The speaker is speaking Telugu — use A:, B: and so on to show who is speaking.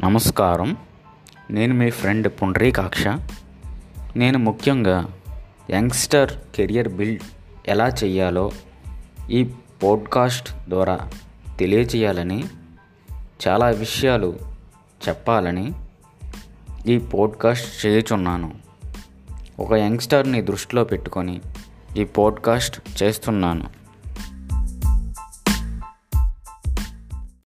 A: నమస్కారం. నేను మీ ఫ్రెండ్ పుండ్రీకాక్ష. నేను ముఖ్యంగా యంగ్స్టర్ కెరియర్ బిల్డ్ ఎలా చేయాలో ఈ పోడ్కాస్ట్ ద్వారా తెలియచేయాలని చాలా విషయాలు చెప్పాలని ఈ పోడ్కాస్ట్ చేయుచున్నాను. ఒక యంగ్స్టర్ని దృష్టిలో పెట్టుకొని ఈ పోడ్కాస్ట్ చేస్తున్నాను.